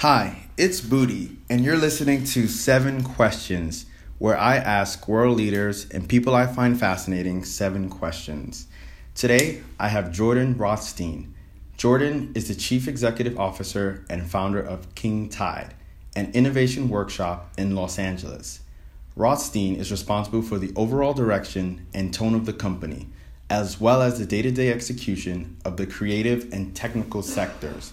Hi, it's Booty, and you're listening to Seven Questions, where I ask world leaders and people I find fascinating seven questions. Today, I have Jordan Rothstein. Jordan is the Chief Executive Officer and founder of King Tide, an innovation workshop in Los Angeles. Rothstein is responsible for the overall direction and tone of the company, as well as the day to day execution of the creative and technical sectors.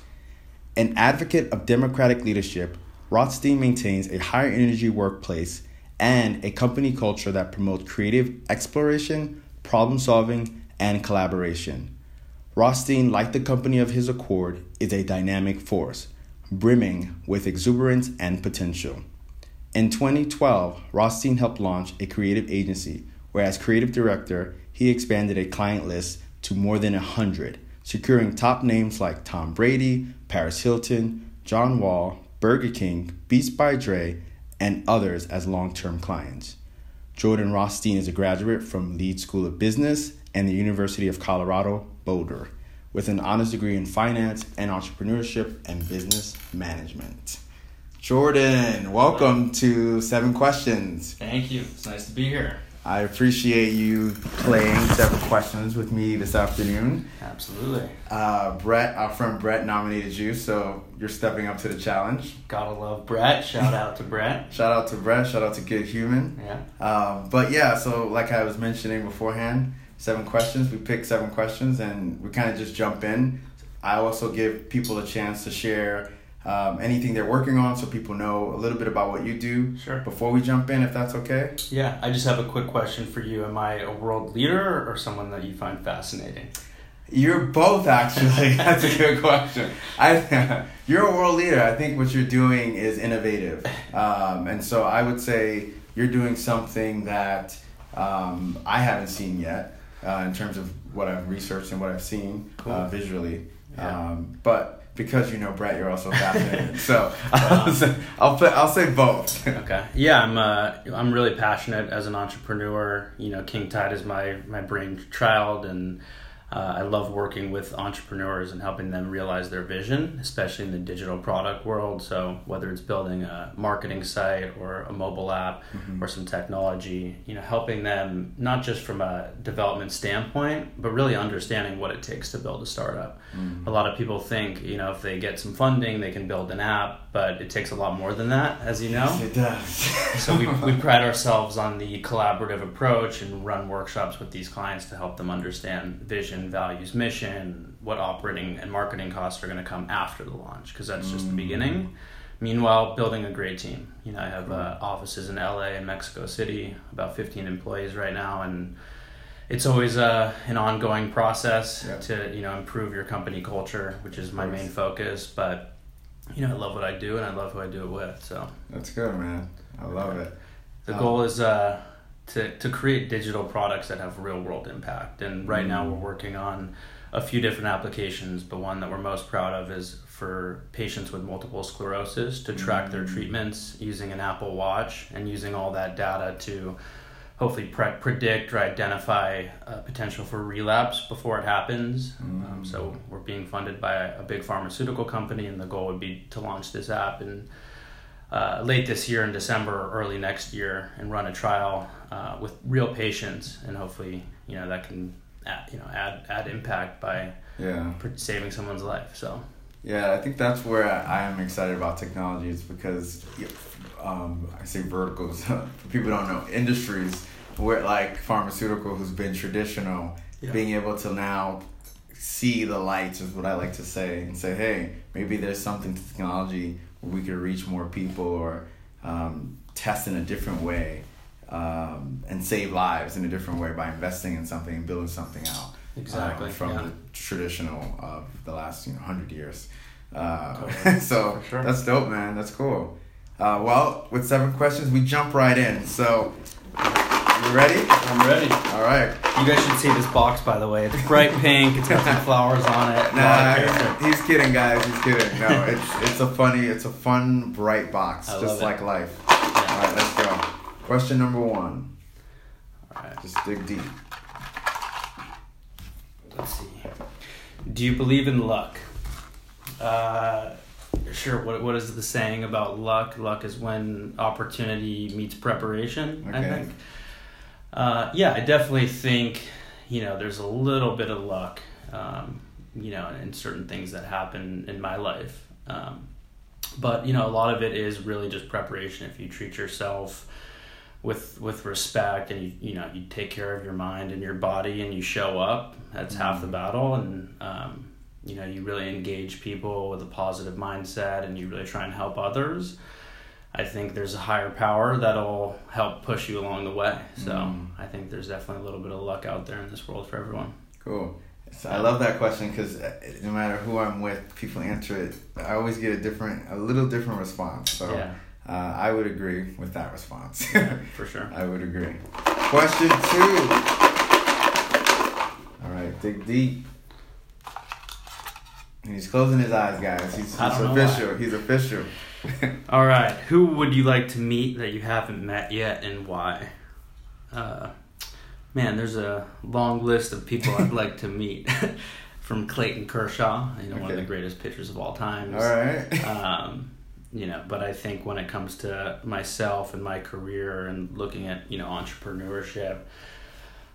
An advocate of democratic leadership, Rothstein maintains a higher energy workplace and a company culture that promotes creative exploration, problem solving, and collaboration. Rothstein, like the company of his accord, is a dynamic force, brimming with exuberance and potential. In 2012, Rothstein helped launch a creative agency where, as creative director, he expanded a client list to more than 100, securing top names like Tom Brady, Paris Hilton, John Wall, Burger King, Beats by Dre, and others as long term clients. Jordan Rothstein is a graduate from Leeds School of Business and the University of Colorado Boulder with an honors degree in finance and entrepreneurship and business management. Jordan, welcome to Seven Questions. Thank you. It's nice to be here. I appreciate you playing seven questions with me this afternoon. Absolutely. Uh, Brett, our friend Brett nominated you, so you're stepping up to the challenge. Gotta love Brett. Shout out to Brett. Shout out to Brett. Shout out to Good Human. Yeah. Um, but yeah, so like I was mentioning beforehand, seven questions. We pick seven questions and we kind of just jump in. I also give people a chance to share um, anything they're working on so people know a little bit about what you do Sure. before we jump in, if that's okay. Yeah. I just have a quick question for you. Am I a world leader or someone that you find fascinating? You're both actually. That's a good question. I you're a world leader. I think what you're doing is innovative, um, and so I would say you're doing something that um, I haven't seen yet uh, in terms of what I've researched and what I've seen uh, visually. Yeah. Um, but because you know Brett, you're also fascinated. so I'll say, I'll put I'll say both. Okay. Yeah, I'm uh, I'm really passionate as an entrepreneur. You know, King Tide is my my brainchild, and uh, I love working with entrepreneurs and helping them realize their vision, especially in the digital product world. So whether it's building a marketing site or a mobile app or some technology, you know, helping them not just from a development standpoint, but really understanding what it takes to build a startup. A lot of people think, you know, if they get some funding, they can build an app, but it takes a lot more than that, as you know. It does. So we, we pride ourselves on the collaborative approach and run workshops with these clients to help them understand vision, values, mission, what operating and marketing costs are going to come after the launch because that's just the beginning. Meanwhile, building a great team. You know, I have uh, offices in LA and Mexico City, about 15 employees right now, and it's always uh, an ongoing process Yeah. to you know improve your company culture, which is my main focus. But you know, I love what I do, and I love who I do it with. So That's good, man. I love it. the Um, goal is uh, to to create digital products that have real world impact. And right now Mm. we're working on a few different applications, but one that we're most proud of is for patients with multiple sclerosis to track their Mm. treatments using an Apple Watch and using all that data to hopefully pre- predict or identify uh, potential for relapse before it happens. Um, Mm. so we're being funded by a, a big pharmaceutical company, and the goal would be to launch this app in uh, late this year in December or early next year and run a trial uh, with real patients, and hopefully, you know, that can add, you know add add impact by Yeah. saving someone's life. So Yeah, I think that's where I am excited about technology. Is because um, I say verticals. People don't know industries where like pharmaceutical, who's been traditional, Yeah. being able to now see the lights is what I like to say, and say, hey, maybe there's something to technology where we could reach more people or um, test in a different way. Um, and save lives in a different way by investing in something and building something out exactly um, from yeah. the traditional of the last you know hundred years. Uh, Totally. so sure. that's dope, man. That's cool. Uh, well, with seven questions, we jump right in. So, you ready? I'm ready. All right. You guys should see this box, by the way. It's bright pink. It's got some flowers on it. Nah, A lot of character. he's, kidding, guys. He's kidding. No, it's it's a funny, it's a fun, bright box, I just love it. like life. All Yeah. right, let's go. Question number one. All right. Just dig deep. Let's see. Do you believe in luck? Uh, sure. What what is the saying about luck? Luck is when opportunity meets preparation. I think. Uh, yeah, I definitely think you know there's a little bit of luck, um, you know, in certain things that happen in my life. Um, but you know, a lot of it is really just preparation. If you treat yourself with with respect and you you know you take care of your mind and your body and you show up, that's half the battle. And um, you know, you really engage people with a positive mindset and you really try and help others. I think there's a higher power that'll help push you along the way. So Mm. I think there's definitely a little bit of luck out there in this world for everyone. Cool. So I love that question because no matter who I'm with, people answer it. I always get a different, a little different response. So Yeah, uh, I would agree with that response. for sure. I would agree. Question two. All right, dig deep. And he's closing his eyes, guys. He's, he's official. He's official. All right, who would you like to meet that you haven't met yet, and why? Uh, man, there's a long list of people I'd like to meet. From Clayton Kershaw, you know, one of the greatest pitchers of all time. All right. um, you know, but I think when it comes to myself and my career and looking at you know entrepreneurship,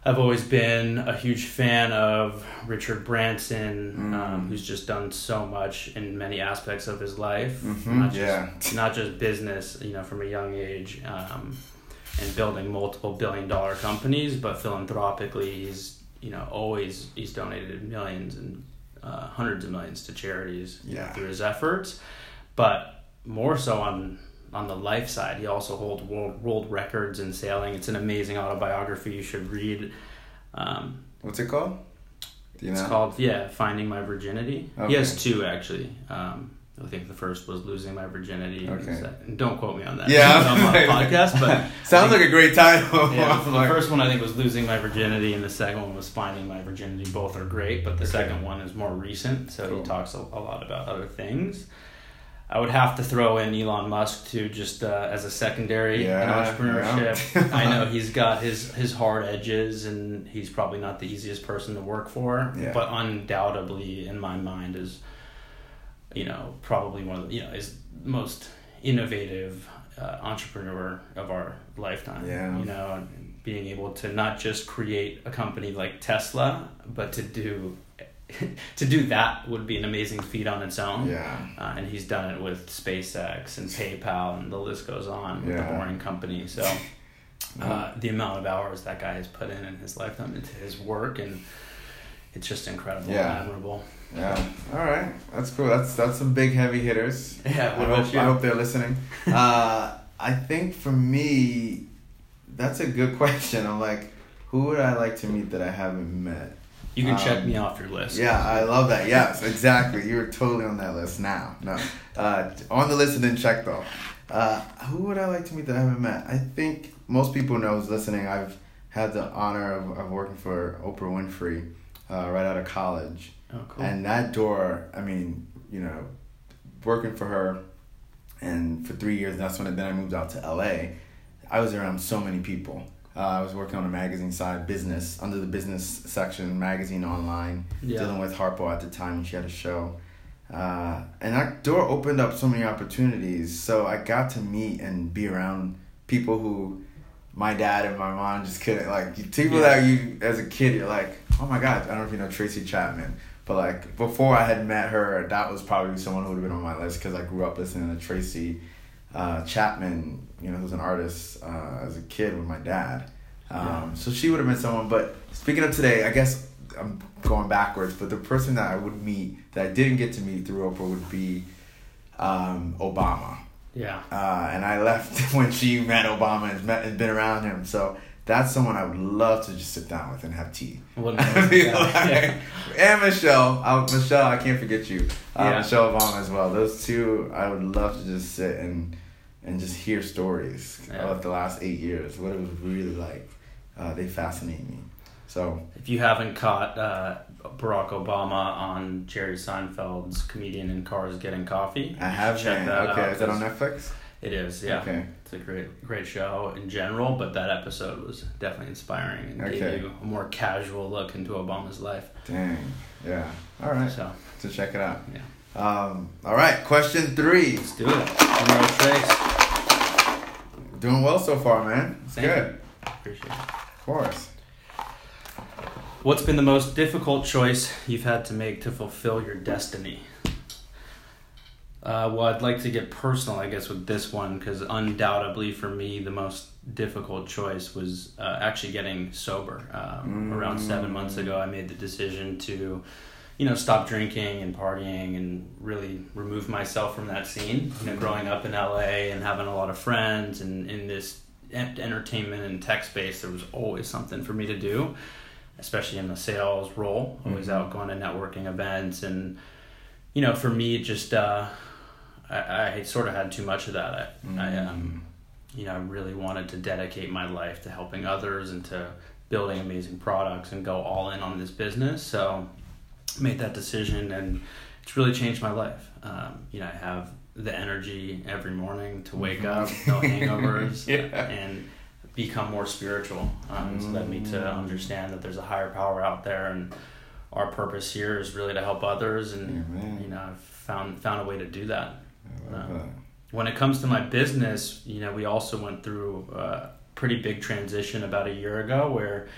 I've always been a huge fan of Richard Branson, Mm. um, who's just done so much in many aspects of his life, Mhm, not just yeah. not just business, you know, from a young age, um, and building multiple billion dollar companies, but philanthropically, he's you know always he's donated millions and uh, hundreds of millions to charities know, Yeah. through his efforts, but more so on on the life side, he also holds world world records in sailing. It's an amazing autobiography you should read. Um, What's it called? It's know? called yeah, Finding My Virginity. He Okay. has two actually. Um, I think the first was Losing My Virginity. Okay. Don't quote me on that. Yeah. on my podcast, but Sounds like a great title. yeah, the like- first one I think was Losing My Virginity, and the second one was Finding My Virginity. Both are great, but the Okay. second one is more recent, so Cool. he talks a, a lot about other things. I would have to throw in Elon Musk too, just uh, as a secondary Yeah, entrepreneurship. yeah. I know he's got his his hard edges, and he's probably not the easiest person to work for, Yeah. but undoubtedly, in my mind, is you know probably one of the, you know is most innovative uh, entrepreneur of our lifetime. Yeah. you know, being able to not just create a company like Tesla, but to do to do that would be an amazing feat on its own. Yeah. Uh, and he's done it with SpaceX and PayPal, and the list goes on with Yeah. the Boring Company. So, uh, the amount of hours that guy has put in in his lifetime into his work, and it's just incredible Yeah. and admirable. Yeah. All right. That's cool. That's that's some big heavy hitters. Yeah, I hope? I hope they're listening. uh, I think for me, that's a good question. I'm like, who would I like to meet that I haven't met? You can check Um, me off your list. Yeah, I love that. Yes, exactly. You're totally on that list now. No, uh, on the list and then checked off. Uh, who would I like to meet that I haven't met? I think most people know who's listening. I've had the honor of, of working for Oprah Winfrey uh, right out of college. Oh, cool. And that door, I mean, you know, working for her and for three years, that's when then I moved out to LA. I was around so many people. Uh, I was working on a magazine side, business, under the business section, magazine online, Yeah. dealing with Harpo at the time when she had a show. Uh, and that door opened up so many opportunities. So I got to meet and be around people who my dad and my mom just couldn't like people Yeah. that you as a kid you're like oh my god I don't know if you know Tracy Chapman but like before I had met her that was probably someone who would have been on my list because I grew up listening to Tracy uh, Chapman you know who's an artist uh, as a kid with my dad um, Yeah. so she would have been someone but speaking of today I guess I'm going backwards but the person that I would meet that I didn't get to meet through Oprah would be um, Obama yeah. uh, and I left when she met Obama and met and been around him. So that's someone I would love to just sit down with and have tea. What an I amazing mean, guy. like- Yeah. And Michelle, I, Michelle, I can't forget you. Uh, Yeah. Michelle Obama as well. Those two, I would love to just sit and and just hear stories Yeah. of the last eight years. What it was really like. Uh, they fascinate me. So If you haven't caught uh, Barack Obama on Jerry Seinfeld's comedian in Cars Getting Coffee, I have Check that. Okay, out, is that on Netflix? It is, yeah. Okay. It's a great, great show in general, but that episode was definitely inspiring and Okay. gave you a more casual look into Obama's life. Dang. Yeah. All right. So, To check it out. Yeah. Um, all right, question three. Let's do it. General Trace. Doing well so far, man. It's Thank good. you. Appreciate it. Of course. What's been the most difficult choice you've had to make to fulfill your destiny? Uh, well, I'd like to get personal, I guess, with this one because undoubtedly for me, the most difficult choice was uh, actually getting sober. Um, Around seven months ago, I made the decision to, you know, stop drinking and partying and really remove myself from that scene. You know, growing up in LA and having a lot of friends and in this entertainment and tech space, there was always something for me to do especially in the sales role, always Mhm. out going to networking events. And, you know, for me, just, uh, I, I sort of had too much of that. I, I, um, you know, I really wanted to dedicate my life to helping others and to building amazing products and go all in on this business. So made that decision and it's really changed my life. Um, you know, I have the energy every morning to wake Mhm. up, no hangovers, Yeah. and become more spiritual. Um, It's led me to Mm. understand that there's a higher power out there, and our purpose here is really to help others. And Amen. you know, I've found found a way to do that. Um, that. When it comes to my business, you know, we also went through a pretty big transition about a year ago where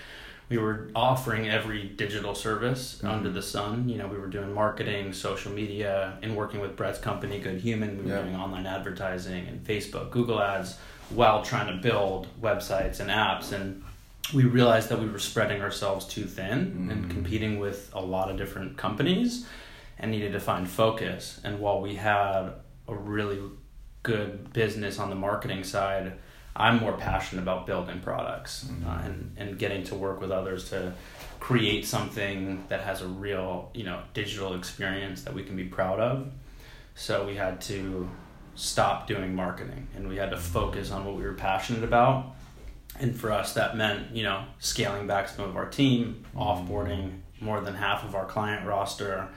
we were offering every digital service Mhm. under the sun. You know, we were doing marketing, social media, and working with Brett's company, Good Human. We were Yeah. doing online advertising and Facebook, Google ads, while trying to build websites and apps. And we realized that we were spreading ourselves too thin and Mhm. competing with a lot of different companies and needed to find focus. And while we had a really good business on the marketing side, I'm more passionate about building products Mhm. uh, and, and getting to work with others to create something that has a real, you know, digital experience that we can be proud of. So we had to stop doing marketing and we had to focus on what we were passionate about. And for us, that meant, you know, scaling back some of our team, offboarding more than half of our client roster,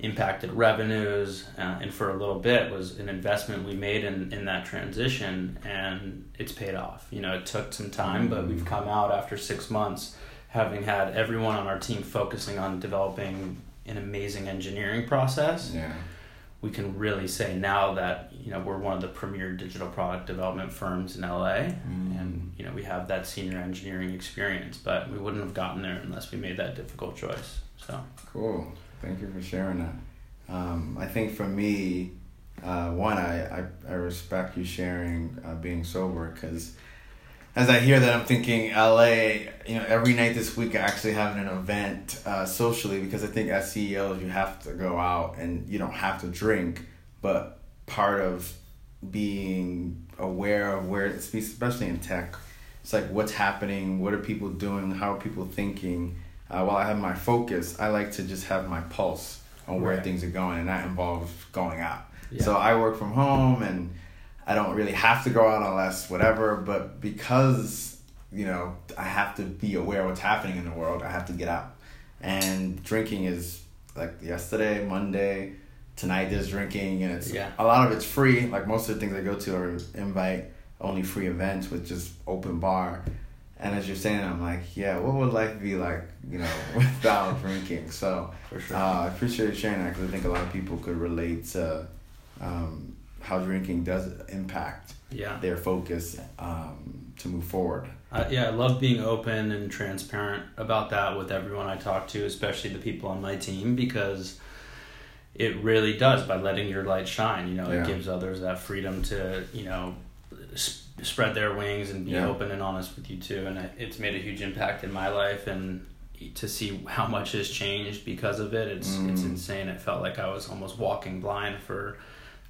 impacted revenues, uh, and for a little bit was an investment we made in, in that transition, and it's paid off. You know, it took some time, but we've come out after six months having had everyone on our team focusing on developing an amazing engineering process Yeah. we can really say now that you know we're one of the premier digital product development firms in LA, Mm. and you know we have that senior engineering experience. But we wouldn't have gotten there unless we made that difficult choice. So Cool. Thank you for sharing that. Um, I think for me, uh, one, I, I, I respect you sharing uh, being sober because as I hear that, I'm thinking LA, you know, every night this week I actually having an event uh, socially because I think as CEOs, you have to go out and you don't have to drink, but part of being aware of where, especially in tech, it's like what's happening, what are people doing, how are people thinking. Uh, while I have my focus, I like to just have my pulse on where Right. things are going, and that involves going out. Yeah. So I work from home, and I don't really have to go out unless whatever. But because you know I have to be aware of what's happening in the world, I have to get out. And drinking is like yesterday, Monday, tonight. There's drinking, and it's Yeah. a lot of it's free. Like most of the things I go to are invite only free events with just open bar. And as you're saying, I'm like, yeah, what would life be like, you know, without drinking? So for sure. uh, I appreciate you sharing that because I think a lot of people could relate to um, how drinking does impact yeah. their focus um, to move forward. I, yeah, I love being open and transparent about that with everyone I talk to, especially the people on my team, because it really does by letting your light shine. You know, Yeah. it gives others that freedom to, you know, s- spread their wings and be Yeah. open and honest with you too. And I, it's made a huge impact in my life, and to see how much has changed because of it, it's it's Mm. insane. It felt like I was almost walking blind for.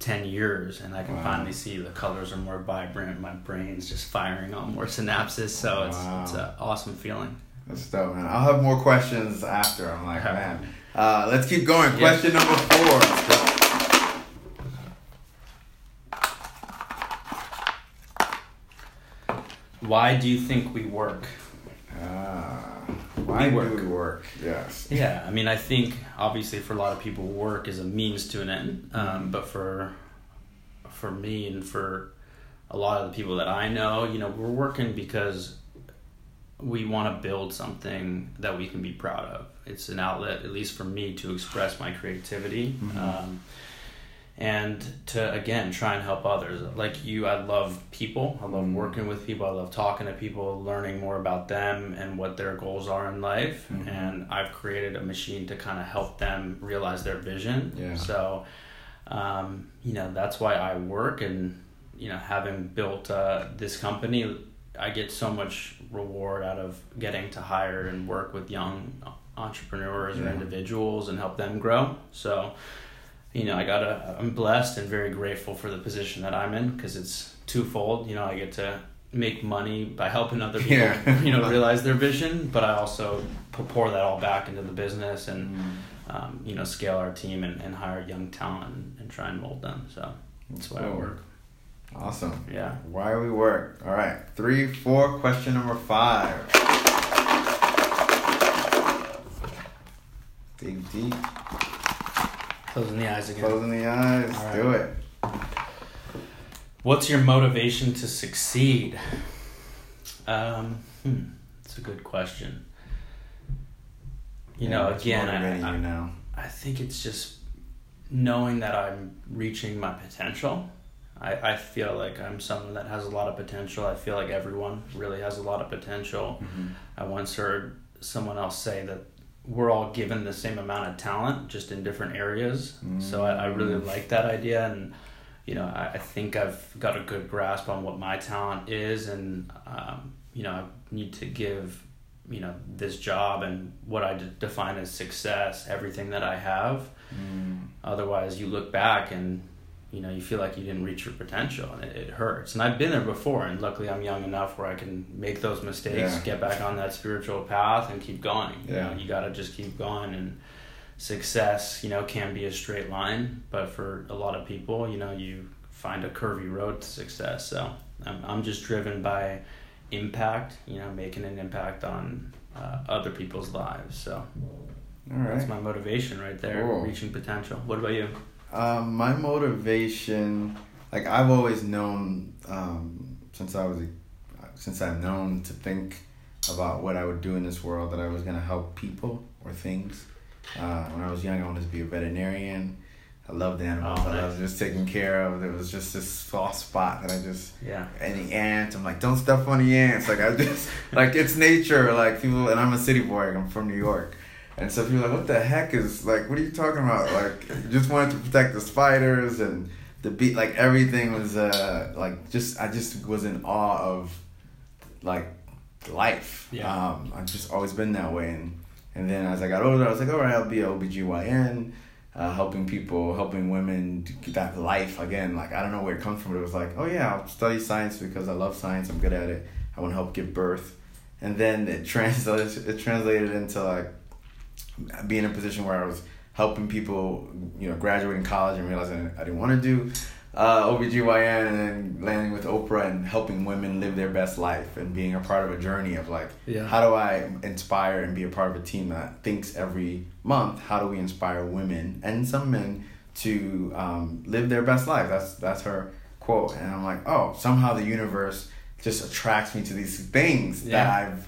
10 years and I can Wow. finally see the colors are more vibrant my brain's just firing on more synapses so it's it's an awesome feeling That's dope, man. I'll have more questions after. I'm like, man. Uh, let's keep going. Yeah. Question number four. Why do you think we work Ah, why We work. do we work? Yes. yeah I mean I think obviously for a lot of people work is a means to an end um, but for for me and for a lot of the people that I know you know we're working because we want to build something that we can be proud of. It's an outlet, at least for me, to express my creativity. Mhm. Um, and to again try and help others. Like you i love people. I love Mhm. working with people. I love talking to people learning more about them and what their goals are in life. Mhm. and i've created a machine to kind of help them realize their vision. Yeah. so um, you know that's why i work and you know having built uh, this company i get so much reward out of getting to hire and work with young entrepreneurs or individuals and help them grow. So you know, I got to I'm blessed and very grateful for the position that I'm in because it's twofold. You know, I get to make money by helping other people, Yeah. you know, realize their vision, but I also pour that all back into the business and, um, you know, scale our team and, and hire young talent and, and try and mold them. So that's why I work. Awesome. Yeah. Why we work. All right. Three, four. Question number five. Dig deep. Closing the eyes again. Closing the eyes. Right. Do it. What's your motivation to succeed? Um, hmm, it's a good question. You Yeah, know, again, I, I, you now. I think it's just knowing that I'm reaching my potential. I, I feel like I'm someone that has a lot of potential. I feel like everyone really has a lot of potential. Mhm. I once heard someone else say that we're all given the same amount of talent, just in different areas. So I, I really Mm. like that idea, and you know, I, I think I've got a good grasp on what my talent is, and um, you know, I need to give you know this job and what I define as success, everything that I have. Mm. Otherwise, you look back and you know you feel like you didn't reach your potential, and it, it hurts. And I've been there before, and luckily I'm young enough where I can make those mistakes, Yeah. get back on that spiritual path, and keep going. You Yeah. know, you got to just keep going and success you know can be a straight line but for a lot of people you know you find a curvy road to success so i'm, I'm just driven by impact you know making an impact on uh, other people's lives so All right. that's my motivation right there Cool. reaching potential what about you Um, my motivation, like I've always known um, since I was, a, since I've known to think about what I would do in this world, that I was gonna help people or things. Uh, when I was young, I wanted to be a veterinarian. I loved animals. Oh, I nice. loved just taking care of. There was just this soft spot that I just yeah any ant. I'm like, don't step on the ants. Like I just like it's nature. Like people, and I'm a city boy. I'm from New York, and so people are like, what the heck is like? What are you talking about? Like, just wanted to protect the spiders and the beat. Like everything was uh like just I just was in awe of like life. Yeah. Um, I've just always been that way, and and then as I got older, I was like, all right, I'll be a OBGYN. Uh, helping people, helping women get that life again. Like I don't know where it comes from, but it was like, oh yeah, I'll study science because I love science. I'm good at it. I want to help give birth, and then it translated. It translated into like being in a position where I was helping people, you know, graduating college and realizing I didn't want to do uh, OBGYN and then landing with Oprah and helping women live their best life and being a part of a journey of like, Yeah. how do I inspire and be a part of a team that thinks every month, how do we inspire women and some men to um, live their best life? That's, that's her quote. And I'm like, oh, somehow the universe just attracts me to these things that I've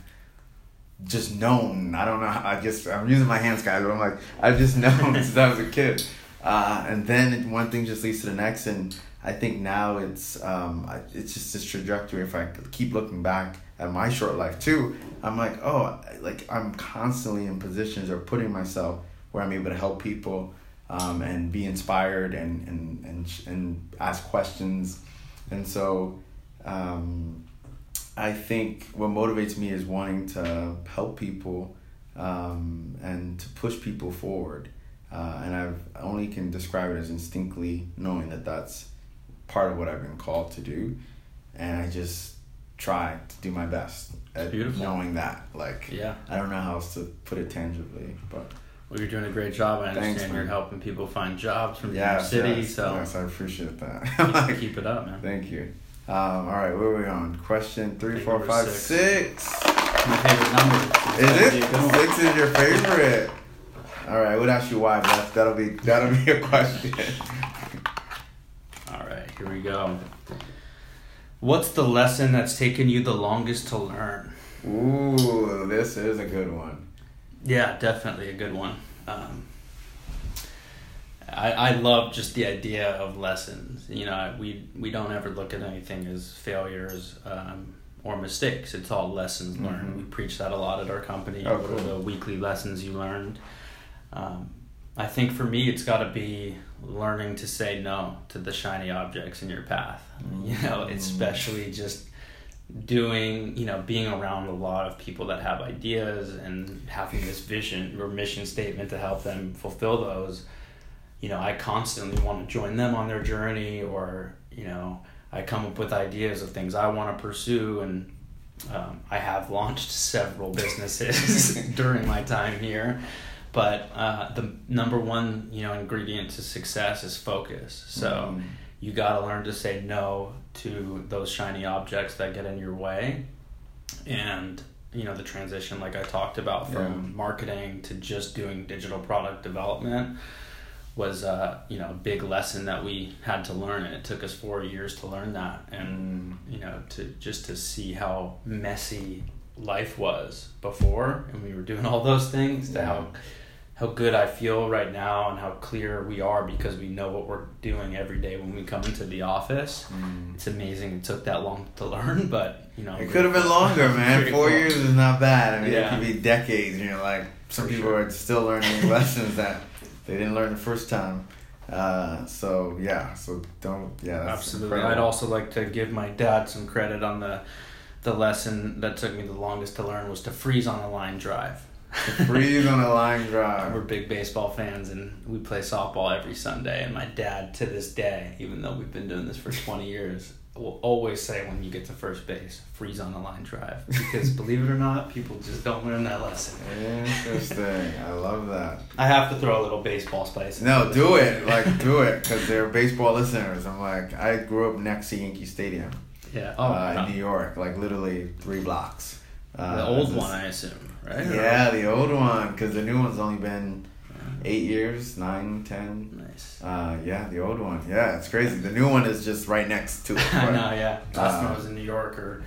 just known. I don't know. I just I'm using my hands, guys, but I'm like I've just known since I was a kid. Uh, and then one thing just leads to the next, and I think now it's um, it's just this trajectory. If I keep looking back at my short life too, I'm like, oh, like I'm constantly in positions or putting myself where I'm able to help people um, and be inspired and and and and ask questions, and so. Um, I think what motivates me is wanting to help people um, and to push people forward. Uh, and I've I only can describe it as instinctively knowing that that's part of what I've been called to do, and I just try to do my best at Beautiful. knowing that. Like yeah I don't know how else to put it tangibly, but well you're doing a great job i understand Thanks, you're helping people find jobs from yeah, your city yes, so yes, I appreciate that. keep, keep it up man Thank you. Um, all right, where are we on? Question three, Think four, number five, six. six. my favorite number Is it? Six is your favorite. All right, we'll ask you why, but that'll be that'll be a question. All right, here we go. What's the lesson that's taken you the longest to learn? Ooh, this is a good one. Yeah, definitely a good one. Um, I, I love just the idea of lessons. You know, we we don't ever look at anything as failures um, or mistakes. It's all lessons learned. Mhm. We preach that a lot at our company. Oh, what cool. are the weekly lessons you learned? Um, I think for me, it's got to be learning to say no to the shiny objects in your path. You know, especially just doing, you know, being around a lot of people that have ideas and having this vision or mission statement to help them fulfill those. You know, I constantly want to join them on their journey, or you know, I come up with ideas of things I want to pursue, and um, I have launched several businesses during my time here. But uh, the number one, you know, ingredient to success is focus. So Mm. you got to learn to say no to those shiny objects that get in your way, and you know the transition, like I talked about, from Yeah. marketing to just doing digital product development was uh, you know a big lesson that we had to learn and it took us four years to learn that and you know to just to see how messy life was before and we were doing all those things to Yeah. how how good I feel right now and how clear we are because we know what we're doing every day when we come into the office. Mm. It's amazing it took that long to learn, but you know It could have been longer, man. Four cool. years is not bad. I mean, Yeah. it could be decades. You know, like some For people sure. are still learning lessons that they didn't learn the first time. Uh, so yeah, so don't yeah. That's Absolutely. incredible. I'd also like to give my dad some credit on the the lesson that took me the longest to learn was to freeze on a line drive. freeze on a line drive. We're big baseball fans and we play softball every Sunday and my dad to this day, even though we've been doing this for 20 years, will always say when you get to first base, freeze on the line drive because believe it or not, people just don't learn that lesson. Interesting. I love that. I have to throw a little baseball spice. No, do it. Like, do it. Because they're baseball listeners. I'm like, I grew up next to Yankee Stadium Yeah. Oh, uh, in New York, like literally three blocks. Uh, the old one, I assume, right? Yeah, the old one. Because the new one's only been eight years, nine, ten. Uh, yeah, the old one. Yeah, it's crazy. The new one is just right next to it. I know, yeah. Last time Uh, I was in New York, or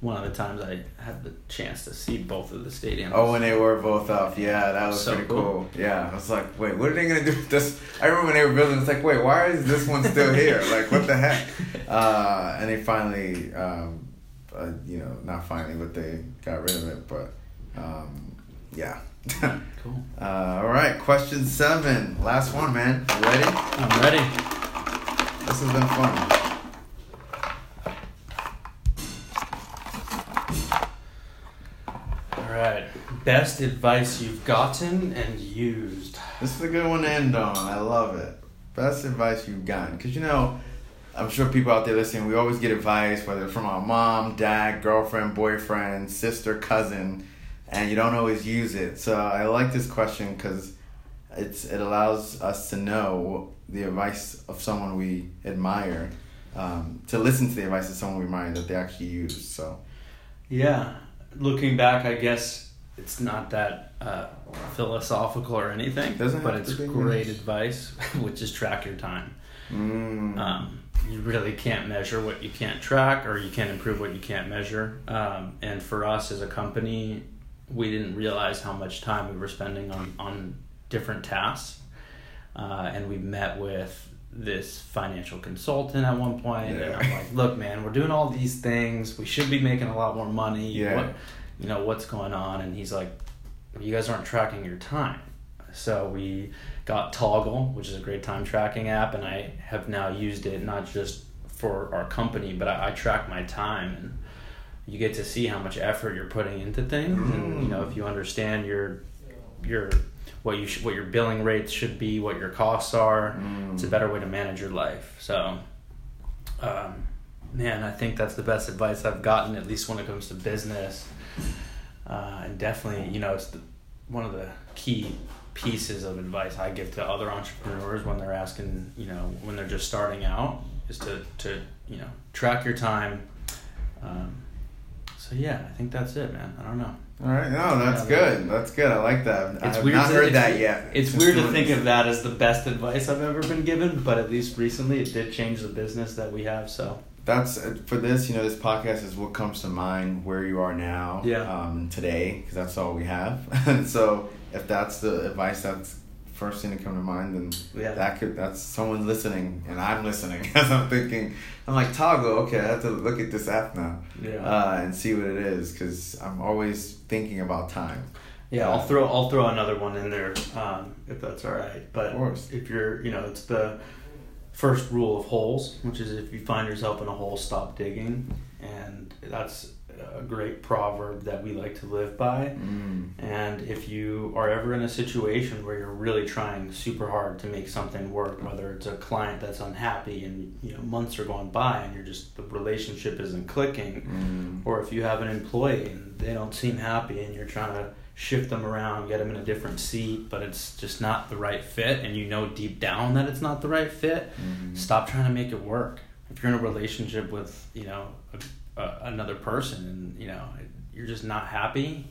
one of the times I had the chance to see both of the stadiums. Oh, when they were both up, yeah, that was So pretty cool. cool. Yeah, I was like, wait, what are they gonna do with this? I remember when they were building, it's like, wait, why is this one still here? like, what the heck? Uh, and they finally, um, uh, you know, not finally, but they got rid of it. But um, yeah. Cool. uh, all right, question seven, last one, man. You ready? I'm ready. This has been fun. All right. Best advice you've gotten and used. This is a good one to end on. I love it. Best advice you've gotten. Because, you know, I'm sure people out there listening, we always get advice, whether it's from our mom, dad, girlfriend, boyfriend, sister, cousin, and you don't always use it. So I like this question because it's it allows us to know the advice of someone we admire, um, to listen to the advice of someone we admire that they actually use. So, Yeah. Looking back, I guess it's not that uh, philosophical or anything, but it's great advice, which is track your time. mm, Um, you really can't measure what you can't track, or you can't improve what you can't measure. Um, and for us as a company, we didn't realize how much time we were spending on on different tasks. Uh, and we met with this financial consultant at one point, and Yeah. I'm like, "Look, man, we're doing all these things. We should be making a lot more money. Yeah. What, you know, what's going on?" And he's like, "You guys aren't tracking your time." So we got Toggl, which is a great time tracking app, and I have now used it not just for our company, but I, I track my time, and you get to see how much effort you're putting into things, and you know if you understand your your what you sh- what your billing rates should be, what your costs are, mm. it's a better way to manage your life. So, um, man, I think that's the best advice I've gotten, at least when it comes to business. Uh, and definitely, you know, it's the, one of the key pieces of advice I give to other entrepreneurs when they're asking, you know, when they're just starting out, is to to you know track your time. Um, so yeah, I think that's it, man. I don't know. All right, no, that's Yeah, good. That's good. I like that. It's I've weird. not to, heard it's, that yet. It's weird to think of that as the best advice I've ever been given, but at least recently it did change the business that we have. So that's uh, for this. You know, this podcast is what comes to mind where you are now. Yeah. Um, today, because that's all we have. and so, if that's the advice that's first thing to come to mind, then Yeah. that could that's someone listening, and I'm listening as I'm thinking. I'm like Toggl. Okay, I have to look at this app now. Yeah. Uh, and see what it is, because I'm always thinking about time. Yeah, I'll throw I'll throw another one in there um, if that's all right. But Of course. if you're you know it's the first rule of holes, which is if you find yourself in a hole, stop digging, and that's a great proverb that we like to live by. Mm. And if you are ever in a situation where you're really trying super hard to make something work, whether it's a client that's unhappy and you know months are going by and you're just the relationship isn't clicking, Mm. or if you have an employee and they don't seem happy and you're trying to shift them around, get them in a different seat, but it's just not the right fit, and you know deep down that it's not the right fit, Mm. stop trying to make it work. If you're in a relationship with you know another person and you know you're just not happy,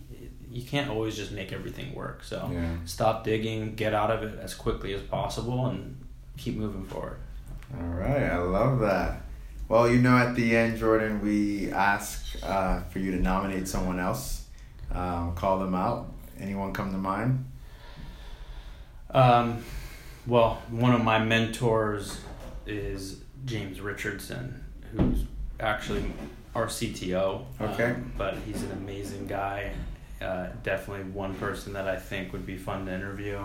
you can't always just make everything work. So Yeah. stop digging, get out of it as quickly as possible, and keep moving forward. All right, I love that. Well, you know, at the end, Jordan, we ask uh, for you to nominate someone else, um, call them out. Anyone come to mind? Um, well, one of my mentors is James Richardson, who's actually our CTO. Okay. Um, but he's an amazing guy. Uh, definitely one person that I think would be fun to interview.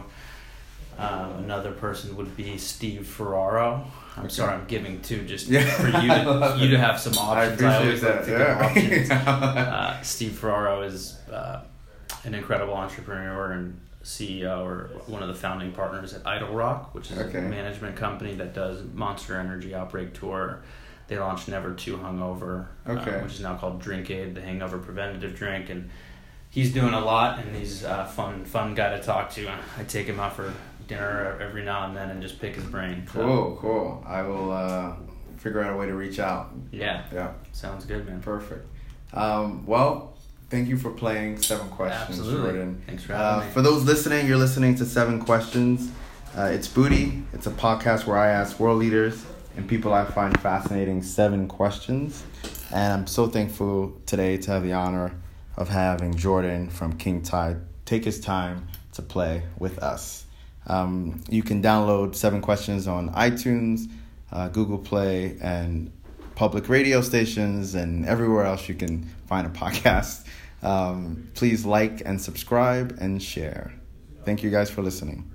Um, another person would be Steve Ferraro. I'm Okay. sorry, I'm giving two just Yeah. for you to you to have some I options. appreciate always like that. to give options. Yeah. Uh, Steve Ferraro is uh, an incredible entrepreneur and CEO or one of the founding partners at Idle Rock, which is Okay. a management company that does Monster Energy Outbreak Tour. They launched Never Too Hungover, uh, Okay. which is now called Drink Aid, the hangover preventative drink, and he's doing a lot and he's a fun, fun guy to talk to. I take him out for dinner every now and then and just pick his brain. So, cool, cool. I will uh, figure out a way to reach out. yeah, Yeah, sounds good, man. perfect. Um, well, thank you for playing Seven Questions, Absolutely. Jordan. Thanks for having Uh, me. for those listening, you're listening to Seven Questions. Uh, it's Booty. It's a podcast where I ask world leaders and people I find fascinating seven questions. And I'm so thankful today to have the honor of having Jordan from King Tide take his time to play with us. Um, you can download Seven Questions on iTunes, uh, Google Play, and public radio stations, and everywhere else you can find a podcast. Um, please like and subscribe and share. Thank you guys for listening.